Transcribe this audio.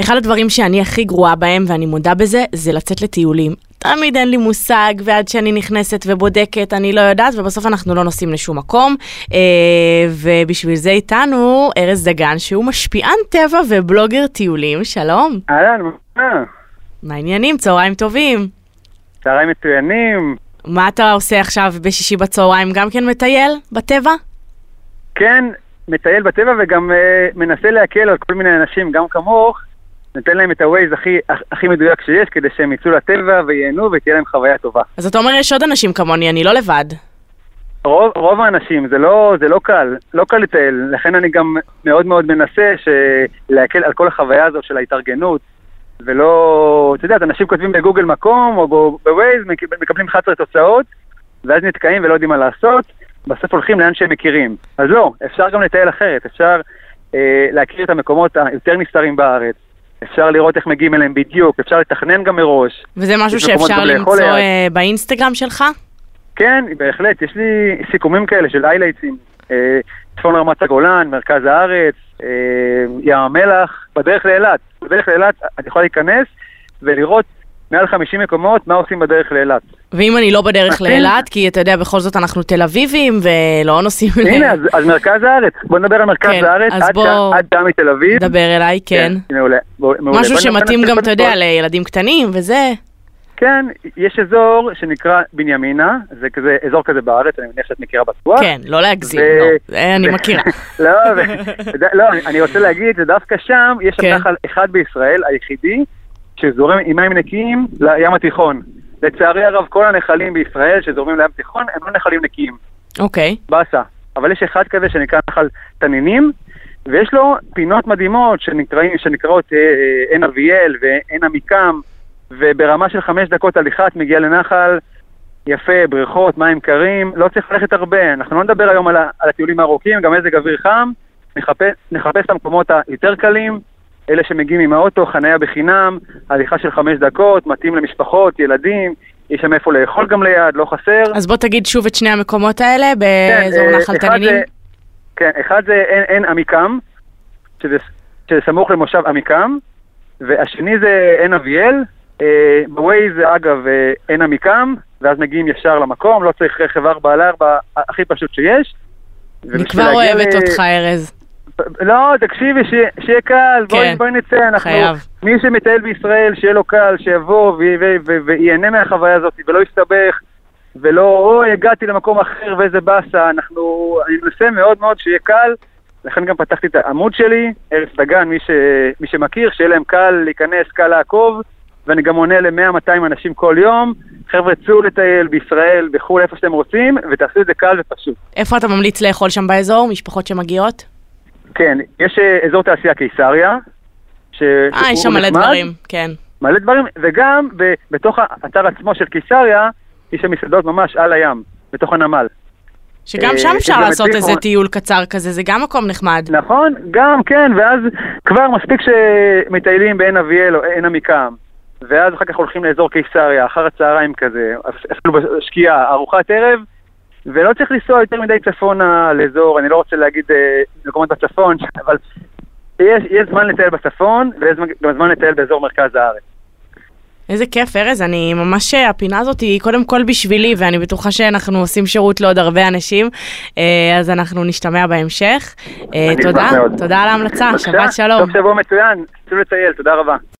אחד הדברים שאני הכי גרועה בהם, ואני מודה בזה, זה לצאת לטיולים. תמיד אין לי מושג, ועד שאני נכנסת ובודקת, אני לא יודעת, ובסוף אנחנו לא נוסעים לשום מקום. ובשביל זה איתנו ארז דגן, שהוא משפיען טבע ובלוגר טיולים. שלום. אהלן, מה? מה העניינים? צהריים טובים. צהריים מצוינים. מה אתה עושה עכשיו בשישי בצהריים? גם כן מטייל בטבע? כן, מטייל בטבע וגם uh, מנסה להקל על כל מיני אנשים, גם כמוך. נותן להם את ה-Waze הכי, הכי מדויק שיש, כדי שהם יצאו לטבע וייהנו ותהיה להם חוויה טובה. אז אתה אומר יש עוד אנשים כמוני, אני לא לבד. רוב, רוב האנשים, זה לא, זה לא קל, לא קל לטייל, לכן אני גם מאוד מאוד מנסה להקל על כל החוויה הזו של ההתארגנות, ולא, אתה יודע, אנשים כותבים בגוגל מקום או בווייז, מקבלים 11 תוצאות, ואז נתקעים ולא יודעים מה לעשות, בסוף הולכים לאן שהם מכירים. אז לא, אפשר גם לטייל אחרת, אפשר אה, להכיר את המקומות היותר נסתרים בארץ. אפשר לראות איך מגיעים אליהם בדיוק, אפשר לתכנן גם מראש. וזה משהו שאפשר למצוא uh, באינסטגרם שלך? כן, בהחלט, יש לי סיכומים כאלה של איילייטים. Uh, צפון רמת הגולן, מרכז הארץ, uh, ים המלח, בדרך לאילת. בדרך לאילת את יכולה להיכנס ולראות מעל 50 מקומות מה עושים בדרך לאילת. ואם אני לא בדרך לאילת, כי אתה יודע, בכל זאת אנחנו תל אביבים ולא נוסעים... הנה, אז, אז מרכז הארץ. בוא נדבר על מרכז כן, הארץ, אז עד, בוא... עד שם מתל אביב. דבר אליי, כן. כן מעולה. מעולה. משהו שמתאים גם, אתה יודע. לילדים קטנים וזה. כן, יש אזור שנקרא בנימינה, זה כזה, אזור כזה בארץ, אני מניח שאת מכירה בטוח. כן, לא להגזים, ו... לא, זה אני מכירה. לא, ו... לא, אני רוצה להגיד שדווקא שם יש שם כן. נחל אחד בישראל, היחידי, שזורם עם מים נקיים לים התיכון. לצערי הרב, כל הנחלים בישראל שזורמים לים התיכון הם לא נחלים נקיים. אוקיי. באסה. אבל יש אחד כזה שנקרא נחל תנינים, ויש לו פינות מדהימות שנקראים, שנקראות אה, אה, עין אביאל ועין עמיקם, וברמה של חמש דקות הליכה את מגיעה לנחל יפה, בריכות, מים קרים, לא צריך ללכת הרבה. אנחנו לא נדבר היום על, על הטיולים הארוכים, גם מזג אוויר חם, נחפש, נחפש את המקומות היותר קלים, אלה שמגיעים עם האוטו, חניה בחינם, הליכה של חמש דקות, מתאים למשפחות, ילדים, יש שם איפה לאכול גם ליד, לא חסר. אז בוא תגיד שוב את שני המקומות האלה באזור כן, נחל תנינים. כן, אחד זה עין, עין עמיקם, שזה, שזה סמוך למושב עמיקם, והשני זה עין אביאל. אה, בווייז אגב אה, עין עמיקם, ואז מגיעים ישר למקום, לא צריך רכב 4 על 4, הכי פשוט שיש. אני כבר אוהבת ל- אותך, ארז. לא, תקשיבי, שיהיה- קל, בואי כן, בואי נצא, אנחנו... חייב. מי שמטייל בישראל, שיהיה לו קל, שיבוא וייהנה מהחוויה הזאת, ולא יסתבך, ולא, אוי, הגעתי למקום אחר ואיזה באסה, אנחנו... אני מנסה מאוד מאוד שיהיה קל, לכן גם פתחתי את העמוד שלי, ארץ דגן, מי, ש... מי שמכיר, שיהיה להם קל להיכנס, קל לעקוב, ואני גם עונה ל-100-200 אנשים כל יום. חבר'ה, צאו לטייל בישראל, בחו"ל, איפה שאתם רוצים, ותעשו את זה קל ופשוט. איפה אתה ממליץ לאכול שם באזור? משפחות שמגיעות? כן, יש אה, אזור תעשייה קיסריה. אה, יש שם מלא. דברים, כן. מלא דברים, וגם ב- בתוך האתר עצמו של קיסריה, יש שם מסעדות ממש על הים, בתוך הנמל. שגם אה, שם אפשר לעשות איזה טיול קצר כזה, זה גם מקום נחמד. נכון, גם, כן, ואז כבר מספיק שמטיילים בעין אביאל או עין עמיקם, ואז אחר כך הולכים לאזור קיסריה, אחר הצהריים כזה, אפילו בשקיעה, ארוחת ערב, ולא צריך לנסוע יותר מדי צפונה לאזור, אני לא רוצה להגיד אה, מקומות בצפון, אבל יש, יש זמן לטייל בצפון, ויש גם זמן לטייל באזור מרכז הארץ. איזה כיף, ארז, אני ממש, הפינה הזאת היא קודם כל בשבילי, ואני בטוחה שאנחנו עושים שירות לעוד הרבה אנשים, אה, אז אנחנו נשתמע בהמשך. אה, תודה. תודה על ההמלצה, שבת שלום. סוף שבוע מצוין, צאו לטייל, תודה רבה.